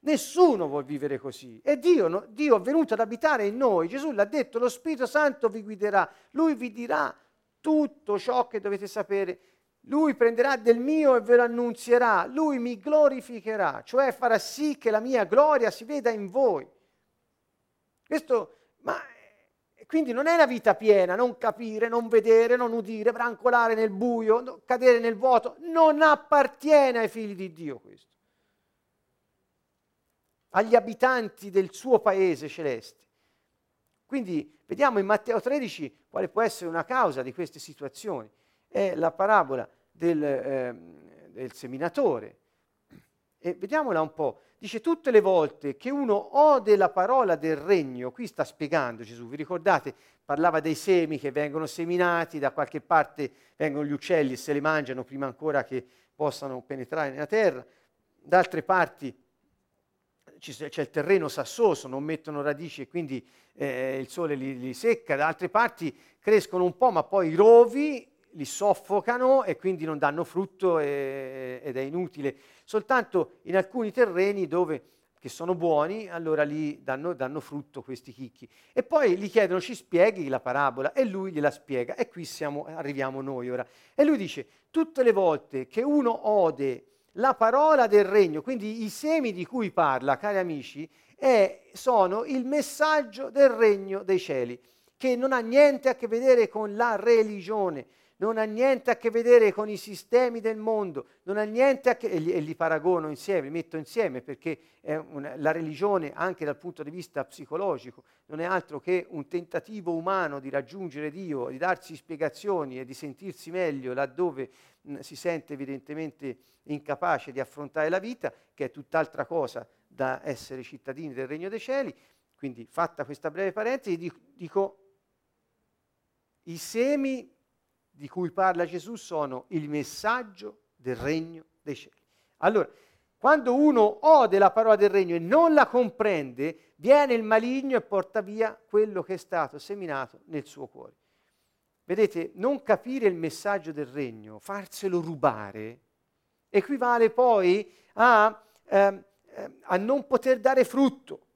Nessuno vuole vivere così. E Dio, no, Dio è venuto ad abitare in noi. Gesù l'ha detto, lo Spirito Santo vi guiderà. Lui vi dirà tutto ciò che dovete sapere. Lui prenderà del mio e ve lo annunzierà. Lui mi glorificherà, cioè farà sì che la mia gloria si veda in voi. Questo, ma quindi non è una vita piena, non capire, non vedere, non udire, brancolare nel buio, cadere nel vuoto. Non appartiene ai figli di Dio questo agli abitanti del suo paese celeste. Quindi vediamo in Matteo 13 quale può essere una causa di queste situazioni. È la parabola del, eh, del seminatore. E vediamola un po'. Dice tutte le volte che uno ode la parola del regno, qui sta spiegando Gesù, vi ricordate? Parlava dei semi che vengono seminati, da qualche parte vengono gli uccelli e se li mangiano prima ancora che possano penetrare nella terra, da altre parti c'è il terreno sassoso, non mettono radici e quindi eh, il sole li, li, secca, da altre parti crescono un po', ma poi i rovi li soffocano e quindi non danno frutto e, ed è inutile. Soltanto in alcuni terreni dove, che sono buoni, allora lì danno, danno frutto questi chicchi. E poi gli chiedono ci spieghi la parabola e lui gliela spiega e qui siamo, arriviamo noi ora. E lui dice, tutte le volte che uno ode la parola del regno, quindi i semi di cui parla, cari amici, è, sono il messaggio del regno dei cieli, che non ha niente a che vedere con la religione, non ha niente a che vedere con i sistemi del mondo, non ha niente a che, e li, e li paragono insieme, li metto insieme perché una, la religione anche dal punto di vista psicologico non è altro che un tentativo umano di raggiungere Dio, di darsi spiegazioni e di sentirsi meglio laddove mh, si sente evidentemente incapace di affrontare la vita, che è tutt'altra cosa da essere cittadini del Regno dei Cieli. Quindi fatta questa breve parentesi, dico, dico i semi di cui parla Gesù sono il messaggio del regno dei cieli. Allora, quando uno ode la parola del regno e non la comprende, viene il maligno e porta via quello che è stato seminato nel suo cuore. Vedete, non capire il messaggio del regno, farselo rubare, equivale poi a, eh, a non poter dare frutto.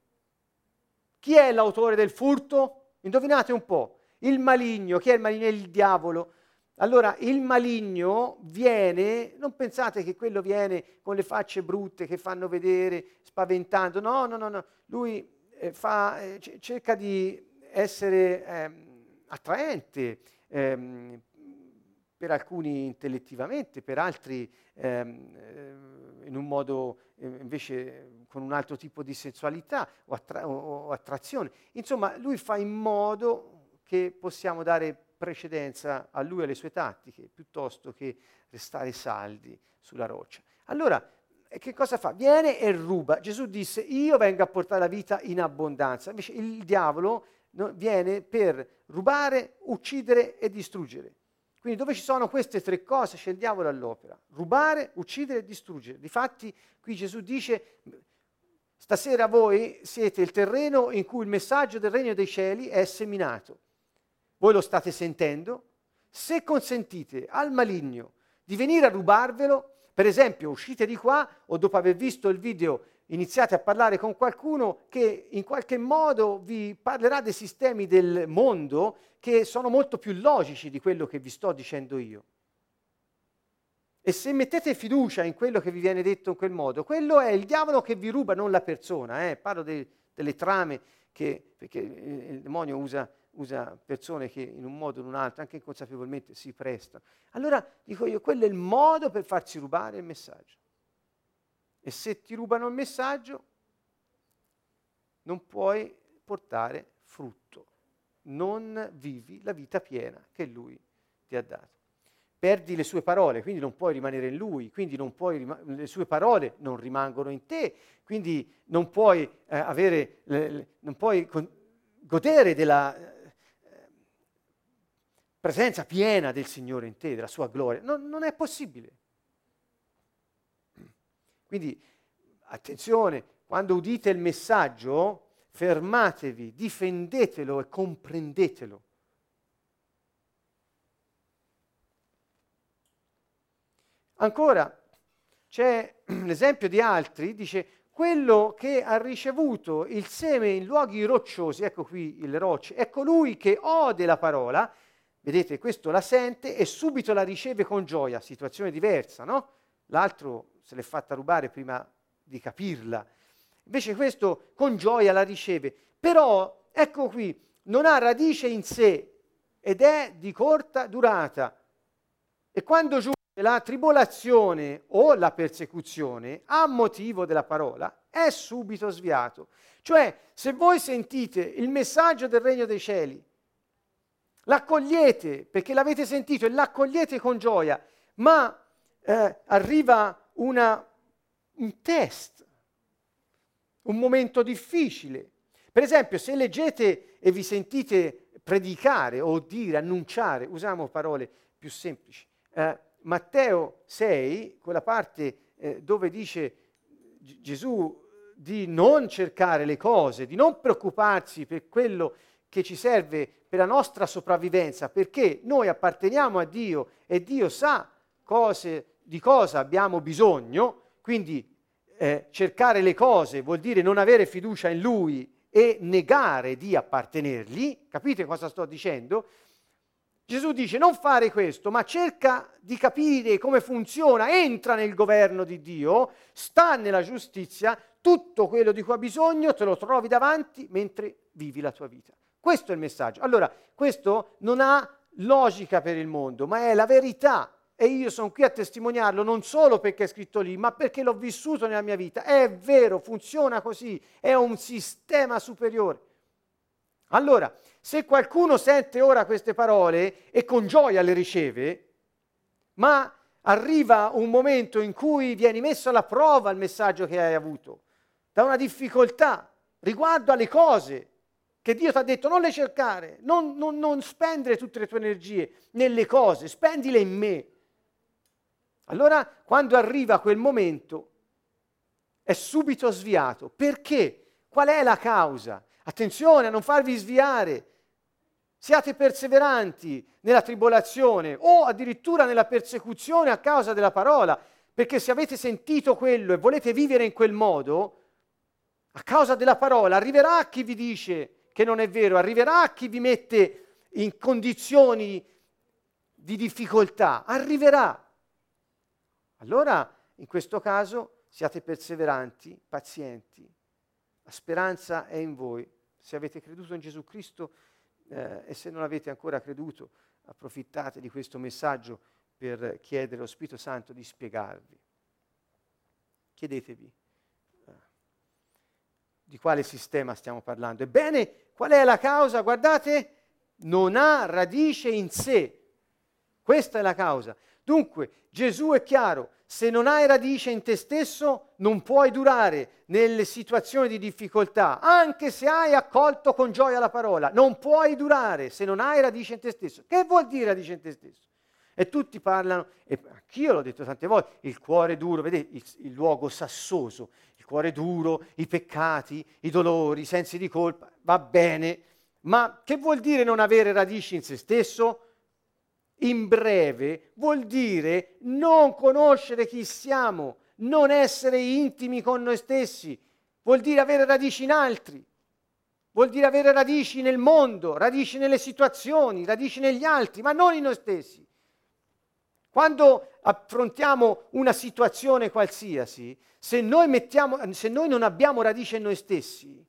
Chi è l'autore del furto? Indovinate un po'. Il maligno, chi è il maligno? È il diavolo. Allora il maligno viene, non pensate che quello viene con le facce brutte che fanno vedere, spaventando, no, no, no, no. lui eh, fa, eh, cerca di essere eh, attraente ehm, per alcuni intellettivamente, per altri ehm, eh, in un modo eh, invece con un altro tipo di sensualità o, attra- o attrazione. Insomma, lui fa in modo che possiamo dare precedenza a lui e alle sue tattiche, piuttosto che restare saldi sulla roccia. Allora, che cosa fa? Viene e ruba. Gesù disse, io vengo a portare la vita in abbondanza. Invece il diavolo viene per rubare, uccidere e distruggere. Quindi dove ci sono queste tre cose c'è il diavolo all'opera. Rubare, uccidere e distruggere. Difatti qui Gesù dice, stasera voi siete il terreno in cui il messaggio del regno dei cieli è seminato voi lo state sentendo, se consentite al maligno di venire a rubarvelo, per esempio uscite di qua o dopo aver visto il video iniziate a parlare con qualcuno che in qualche modo vi parlerà dei sistemi del mondo che sono molto più logici di quello che vi sto dicendo io. E se mettete fiducia in quello che vi viene detto in quel modo, quello è il diavolo che vi ruba, non la persona. Eh? Parlo de, delle trame che, perché il demonio usa usa persone che in un modo o in un altro, anche inconsapevolmente, si prestano. Allora dico io, quello è il modo per farsi rubare il messaggio. E se ti rubano il messaggio, non puoi portare frutto, non vivi la vita piena che lui ti ha dato. Perdi le sue parole, quindi non puoi rimanere in lui, quindi puoi, le sue parole non rimangono in te, quindi non puoi eh, avere, le, non puoi con, godere della presenza piena del Signore in te, della sua gloria. Non, non è possibile. Quindi attenzione, quando udite il messaggio, fermatevi, difendetelo e comprendetelo. Ancora, c'è l'esempio di altri, dice, quello che ha ricevuto il seme in luoghi rocciosi, ecco qui le rocce, è colui che ode la parola, vedete, questo la sente e subito la riceve con gioia, situazione diversa, no? L'altro se l'è fatta rubare prima di capirla. Invece questo con gioia la riceve. Però, ecco qui, non ha radice in sé ed è di corta durata. E quando giunge la tribolazione o la persecuzione a motivo della parola, è subito sviato. Cioè, se voi sentite il messaggio del regno dei cieli, l'accogliete perché l'avete sentito e l'accogliete con gioia, ma eh, arriva una, un test, un momento difficile. Per esempio, se leggete e vi sentite predicare o dire, annunciare, usiamo parole più semplici, eh, Matteo 6, quella parte eh, dove dice G- Gesù di non cercare le cose, di non preoccuparsi per quello che ci serve per la nostra sopravvivenza, perché noi apparteniamo a Dio e Dio sa cose, di cosa abbiamo bisogno, quindi eh, cercare le cose vuol dire non avere fiducia in Lui e negare di appartenergli, capite cosa sto dicendo? Gesù dice non fare questo, ma cerca di capire come funziona, entra nel governo di Dio, sta nella giustizia, tutto quello di cui ha bisogno te lo trovi davanti mentre vivi la tua vita. Questo è il messaggio. Allora, questo non ha logica per il mondo, ma è la verità. E io sono qui a testimoniarlo non solo perché è scritto lì, ma perché l'ho vissuto nella mia vita. È vero, funziona così, è un sistema superiore. Allora, se qualcuno sente ora queste parole e con gioia le riceve, ma arriva un momento in cui vieni messo alla prova il messaggio che hai avuto, da una difficoltà riguardo alle cose che Dio ti ha detto non le cercare, non, non, non spendere tutte le tue energie nelle cose, spendile in me. Allora, quando arriva quel momento, è subito sviato. Perché? Qual è la causa? Attenzione a non farvi sviare. Siate perseveranti nella tribolazione o addirittura nella persecuzione a causa della parola, perché se avete sentito quello e volete vivere in quel modo, a causa della parola arriverà chi vi dice che non è vero, arriverà chi vi mette in condizioni di difficoltà, arriverà. Allora, in questo caso, siate perseveranti, pazienti. La speranza è in voi. Se avete creduto in Gesù Cristo, eh, e se non avete ancora creduto, approfittate di questo messaggio per chiedere allo Spirito Santo di spiegarvi. Chiedetevi eh, di quale sistema stiamo parlando. Ebbene, qual è la causa? Guardate, non ha radice in sé. Questa è la causa. Dunque, Gesù è chiaro, se non hai radice in te stesso non puoi durare nelle situazioni di difficoltà, anche se hai accolto con gioia la parola, non puoi durare se non hai radice in te stesso. Che vuol dire radice in te stesso? E tutti parlano, e anch'io l'ho detto tante volte, il cuore duro, vedete, il, il luogo sassoso, cuore duro, i peccati, i dolori, i sensi di colpa, va bene, ma che vuol dire non avere radici in se stesso? in breve vuol dire non conoscere chi siamo, non essere intimi con noi stessi, vuol dire avere radici in altri, vuol dire avere radici nel mondo, radici nelle situazioni, radici negli altri, ma non in noi stessi. Quando affrontiamo una situazione qualsiasi, se noi, mettiamo, se noi non abbiamo radice in noi stessi,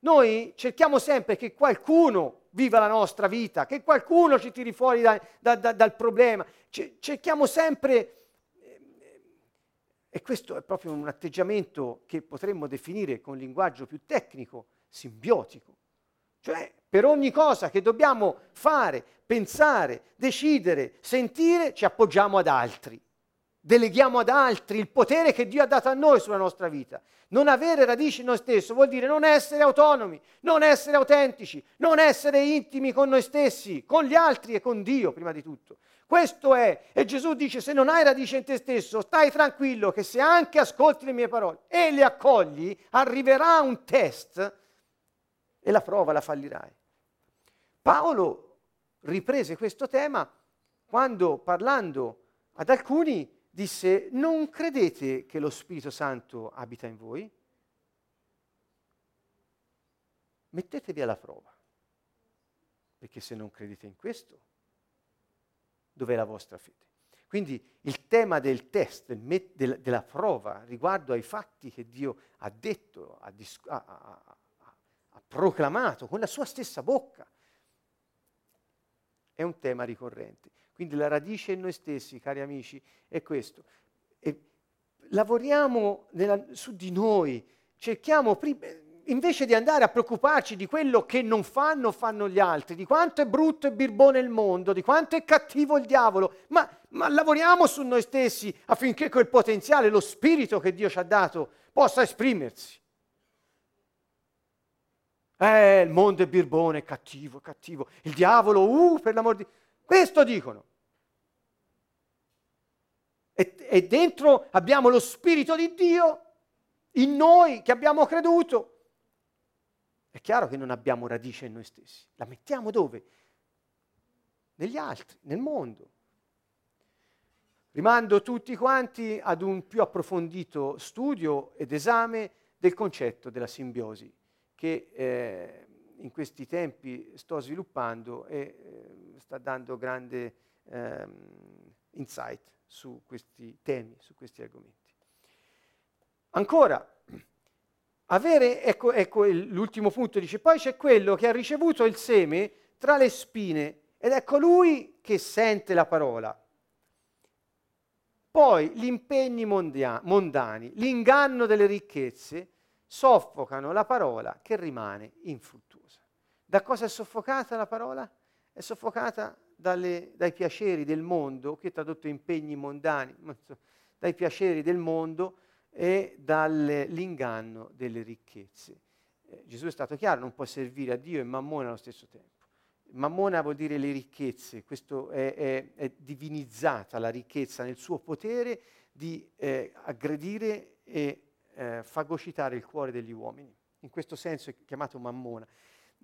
noi cerchiamo sempre che qualcuno viva la nostra vita, che qualcuno ci tiri fuori da, da, da, dal problema. C- cerchiamo sempre, eh, e questo è proprio un atteggiamento che potremmo definire con linguaggio più tecnico, simbiotico. Cioè, per ogni cosa che dobbiamo fare, pensare, decidere, sentire, ci appoggiamo ad altri deleghiamo ad altri il potere che Dio ha dato a noi sulla nostra vita. Non avere radici in noi stessi vuol dire non essere autonomi, non essere autentici, non essere intimi con noi stessi, con gli altri e con Dio prima di tutto. Questo è, e Gesù dice, se non hai radice in te stesso, stai tranquillo che se anche ascolti le mie parole e le accogli, arriverà un test e la prova la fallirai. Paolo riprese questo tema quando parlando ad alcuni disse, non credete che lo Spirito Santo abita in voi? mettetevi alla prova, perché se non credete in questo, dov'è la vostra fede? Quindi il tema del test, del met- del, della prova riguardo ai fatti che Dio ha detto, ha, dis- ha, proclamato con la sua stessa bocca, è un tema ricorrente. Quindi la radice in noi stessi, cari amici, è questo. E lavoriamo nella, su di noi, cerchiamo invece di andare a preoccuparci di quello che non fanno, fanno gli altri, di quanto è brutto e birbone il mondo, di quanto è cattivo il diavolo, ma, ma lavoriamo su noi stessi affinché quel potenziale, lo spirito che Dio ci ha dato, possa esprimersi. Eh, il mondo è birbone, è cattivo, è cattivo. Il diavolo, uh, per l'amor di... Questo dicono. E, e dentro abbiamo lo Spirito di Dio in noi che abbiamo creduto. È chiaro che non abbiamo radice in noi stessi. La mettiamo dove? Negli altri, nel mondo. Rimando tutti quanti ad un più approfondito studio ed esame del concetto della simbiosi che eh, in questi tempi sto sviluppando e eh, sta dando grande eh, insight su questi temi, su questi argomenti. Ancora, avere, ecco, ecco l'ultimo punto, dice, poi c'è quello che ha ricevuto il seme tra le spine ed è colui che sente la parola. Poi gli impegni mondia- mondani, l'inganno delle ricchezze soffocano la parola che rimane infruttuosa. Da cosa è soffocata la parola? È soffocata dalle, dai piaceri del mondo, qui è tradotto impegni mondani, dai piaceri del mondo e dall'inganno delle ricchezze. Eh, Gesù è stato chiaro, non può servire a Dio e Mammona allo stesso tempo. Mammona vuol dire le ricchezze, questo è, è, è divinizzata la ricchezza nel suo potere di eh, aggredire e eh, fagocitare il cuore degli uomini. In questo senso è chiamato Mammona,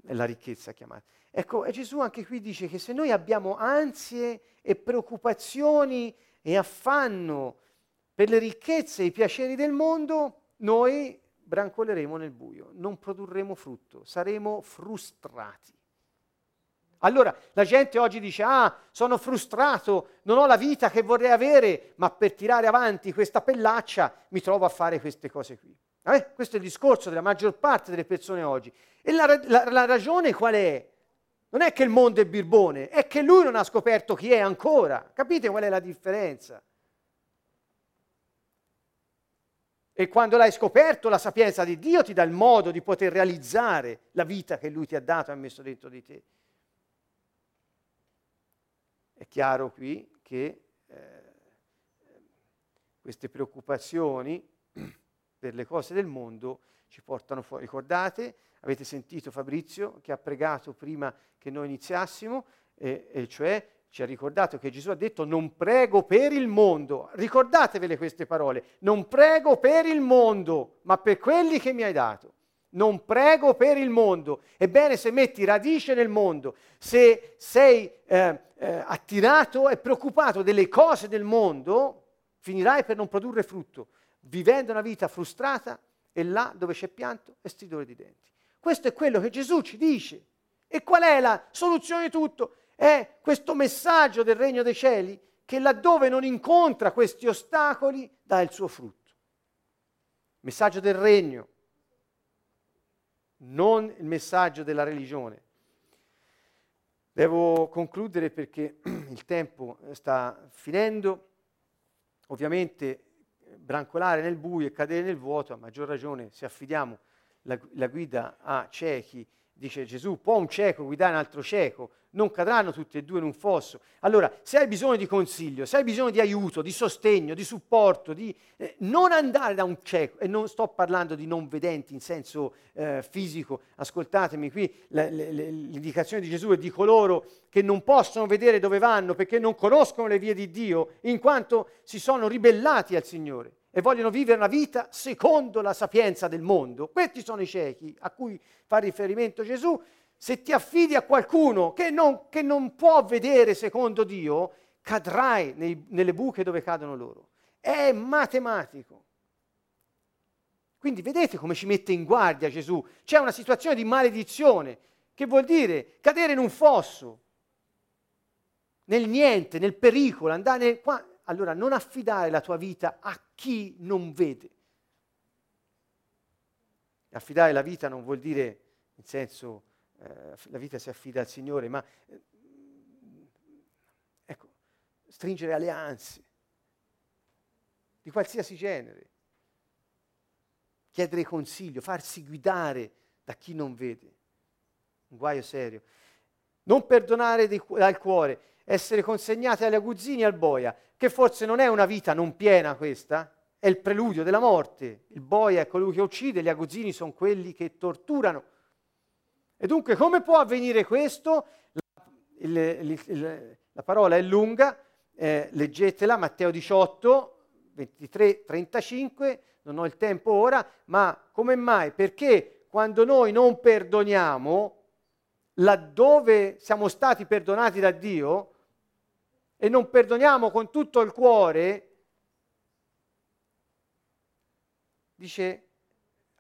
la ricchezza chiamata. Ecco, Gesù anche qui dice che se noi abbiamo ansie e preoccupazioni e affanno per le ricchezze e i piaceri del mondo, noi brancoleremo nel buio, non produrremo frutto, saremo frustrati. Allora la gente oggi dice, ah, sono frustrato, non ho la vita che vorrei avere, ma per tirare avanti questa pellaccia mi trovo a fare queste cose qui. Eh? Questo è il discorso della maggior parte delle persone oggi. E la, la, la ragione qual è? Non è che il mondo è birbone, è che lui non ha scoperto chi è ancora. Capite qual è la differenza? E quando l'hai scoperto, la sapienza di Dio ti dà il modo di poter realizzare la vita che Lui ti ha dato e ha messo dentro di te. È chiaro qui che eh, queste preoccupazioni per le cose del mondo ci portano fuori. Ricordate, avete sentito Fabrizio che ha pregato prima che noi iniziassimo, eh, e cioè ci ha ricordato che Gesù ha detto non prego per il mondo. Ricordatevele queste parole, non prego per il mondo, ma per quelli che mi hai dato. Non prego per il mondo. Ebbene, se metti radice nel mondo, se sei eh, eh, attirato e preoccupato delle cose del mondo, finirai per non produrre frutto, vivendo una vita frustrata e là dove c'è pianto e stridore di denti. Questo è quello che Gesù ci dice. E qual è la soluzione di tutto? è questo messaggio del regno dei cieli che laddove non incontra questi ostacoli dà il suo frutto. Messaggio del regno, non il messaggio della religione. Devo concludere perché il tempo sta finendo. Ovviamente brancolare nel buio e cadere nel vuoto, a maggior ragione se affidiamo la, la guida a ciechi, dice Gesù, può un cieco guidare un altro cieco? non cadranno tutti e due in un fosso. Allora, se hai bisogno di consiglio, se hai bisogno di aiuto, di sostegno, di supporto, di, eh, non andare da un cieco, e non sto parlando di non vedenti in senso eh, fisico, ascoltatemi qui, le, le, l'indicazione di Gesù è di coloro che non possono vedere dove vanno perché non conoscono le vie di Dio, in quanto si sono ribellati al Signore e vogliono vivere una vita secondo la sapienza del mondo. Questi sono i ciechi a cui fa riferimento Gesù se ti affidi a qualcuno che non, che non può vedere secondo Dio, cadrai nei, nelle buche dove cadono loro. È matematico. Quindi vedete come ci mette in guardia Gesù. C'è una situazione di maledizione, che vuol dire cadere in un fosso, nel niente, nel pericolo, andare qua. Allora non affidare la tua vita a chi non vede. Affidare la vita non vuol dire in senso eh, la vita si affida al Signore, ma eh, ecco, stringere alleanze di qualsiasi genere, chiedere consiglio, farsi guidare da chi non vede. Un guaio serio. Non perdonare di, dal cuore, essere consegnati agli aguzzini e al boia, che forse non è una vita non piena questa, è il preludio della morte. Il boia è colui che uccide, gli aguzzini sono quelli che torturano. E dunque come può avvenire questo? La, il, il, la parola è lunga, eh, leggetela, Matteo 18, 23, 35, non ho il tempo ora, ma come mai? Perché quando noi non perdoniamo, laddove siamo stati perdonati da Dio, e non perdoniamo con tutto il cuore, dice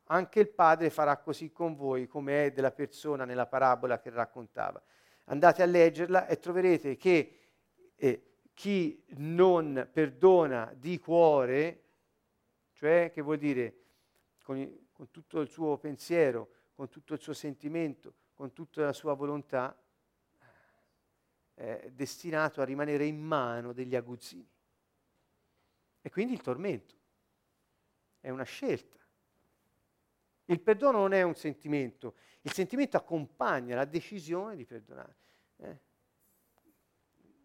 anche il Padre farà così con voi come è della persona nella parabola che raccontava. Andate a leggerla e troverete che eh, chi non perdona di cuore, cioè che vuol dire con, con tutto il suo pensiero, con tutto il suo sentimento, con tutta la sua volontà, è destinato a rimanere in mano degli aguzzini. E quindi il tormento è una scelta. Il perdono non è un sentimento, il sentimento accompagna la decisione di perdonare. Eh?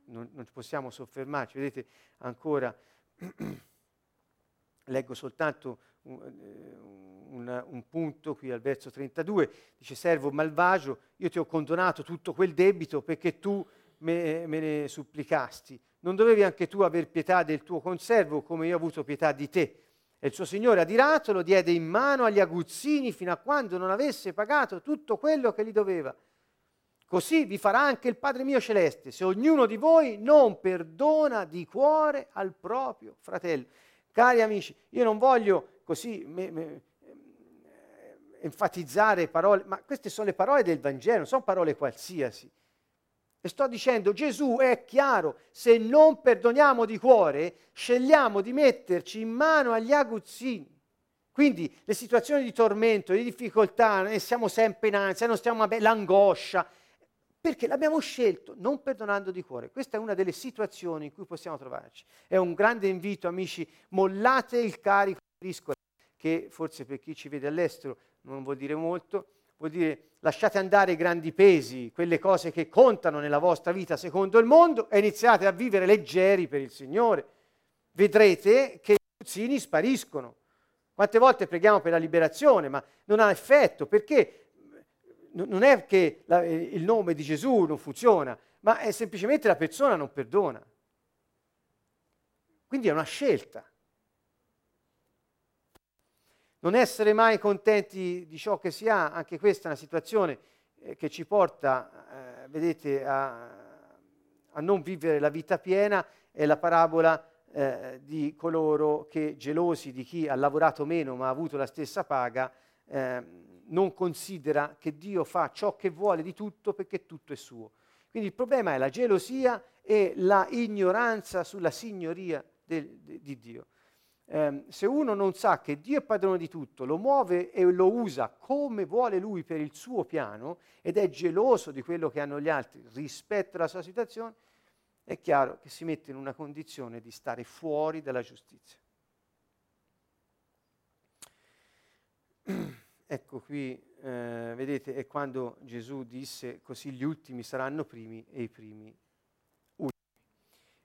Non, non possiamo soffermarci, vedete ancora, leggo soltanto un, eh, un, un, punto qui al verso 32, dice servo malvagio, io ti ho condonato tutto quel debito perché tu me, me ne supplicasti. Non dovevi anche tu aver pietà del tuo conservo come io ho avuto pietà di te? E il suo signore adirato lo diede in mano agli aguzzini fino a quando non avesse pagato tutto quello che gli doveva. Così vi farà anche il Padre mio celeste, se ognuno di voi non perdona di cuore al proprio fratello. Cari amici, io non voglio così me, me, enfatizzare parole, ma queste sono le parole del Vangelo, non sono parole qualsiasi. E sto dicendo, Gesù è chiaro, se non perdoniamo di cuore, scegliamo di metterci in mano agli aguzzini. Quindi le situazioni di tormento, di difficoltà, ne siamo sempre in ansia, non stiamo bene, l'angoscia, perché l'abbiamo scelto non perdonando di cuore. Questa è una delle situazioni in cui possiamo trovarci. È un grande invito, amici, mollate il carico di risco, che forse per chi ci vede all'estero non vuol dire molto, vuol dire lasciate andare i grandi pesi, quelle cose che contano nella vostra vita secondo il mondo e iniziate a vivere leggeri per il Signore. Vedrete che i puzzini spariscono. Quante volte preghiamo per la liberazione, ma non ha effetto perché non è che la, il nome di Gesù non funziona, ma è semplicemente la persona non perdona. Quindi è una scelta non essere mai contenti di ciò che si ha, anche questa è una situazione eh, che ci porta, eh, vedete, a, a, non vivere la vita piena, è la parabola eh, di coloro che gelosi di chi ha lavorato meno ma ha avuto la stessa paga, ehm, non considera che Dio fa ciò che vuole di tutto perché tutto è suo. Quindi il problema è la gelosia e la ignoranza sulla signoria del, di Dio eh, se uno non sa che Dio è padrone di tutto, lo muove e lo usa come vuole lui per il suo piano ed è geloso di quello che hanno gli altri rispetto alla sua situazione, è chiaro che si mette in una condizione di stare fuori dalla giustizia. Ecco qui, eh, vedete, è quando Gesù disse così gli ultimi saranno primi e i primi ultimi.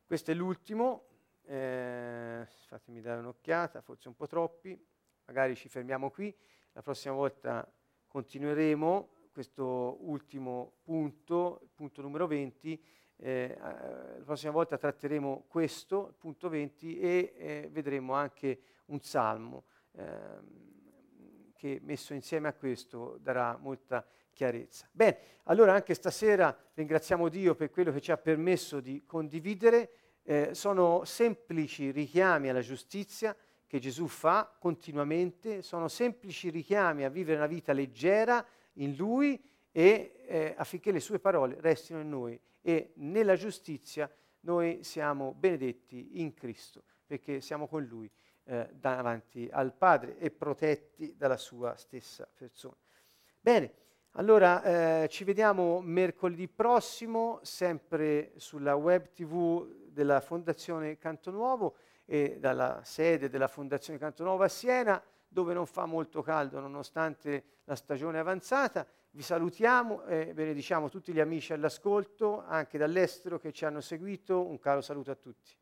Questo è l'ultimo, eh, fatemi dare un'occhiata, forse un po' troppi, magari ci fermiamo qui, la prossima volta continueremo questo ultimo punto, punto numero 20, eh, la prossima volta tratteremo questo, punto 20, e eh, vedremo anche un salmo ehm, che messo insieme a questo darà molta chiarezza. Bene, allora anche stasera ringraziamo Dio per quello che ci ha permesso di condividere eh, sono semplici richiami alla giustizia che Gesù fa continuamente, sono semplici richiami a vivere una vita leggera in Lui e eh, affinché le sue parole restino in noi e nella giustizia noi siamo benedetti in Cristo perché siamo con Lui eh, davanti al Padre e protetti dalla sua stessa persona. Bene, allora eh, ci vediamo mercoledì prossimo, sempre sulla web tv della Fondazione Canto Nuovo e dalla sede della Fondazione Canto Nuovo a Siena, dove non fa molto caldo nonostante la stagione avanzata. Vi salutiamo e benediciamo tutti gli amici all'ascolto, anche dall'estero che ci hanno seguito. Un caro saluto a tutti.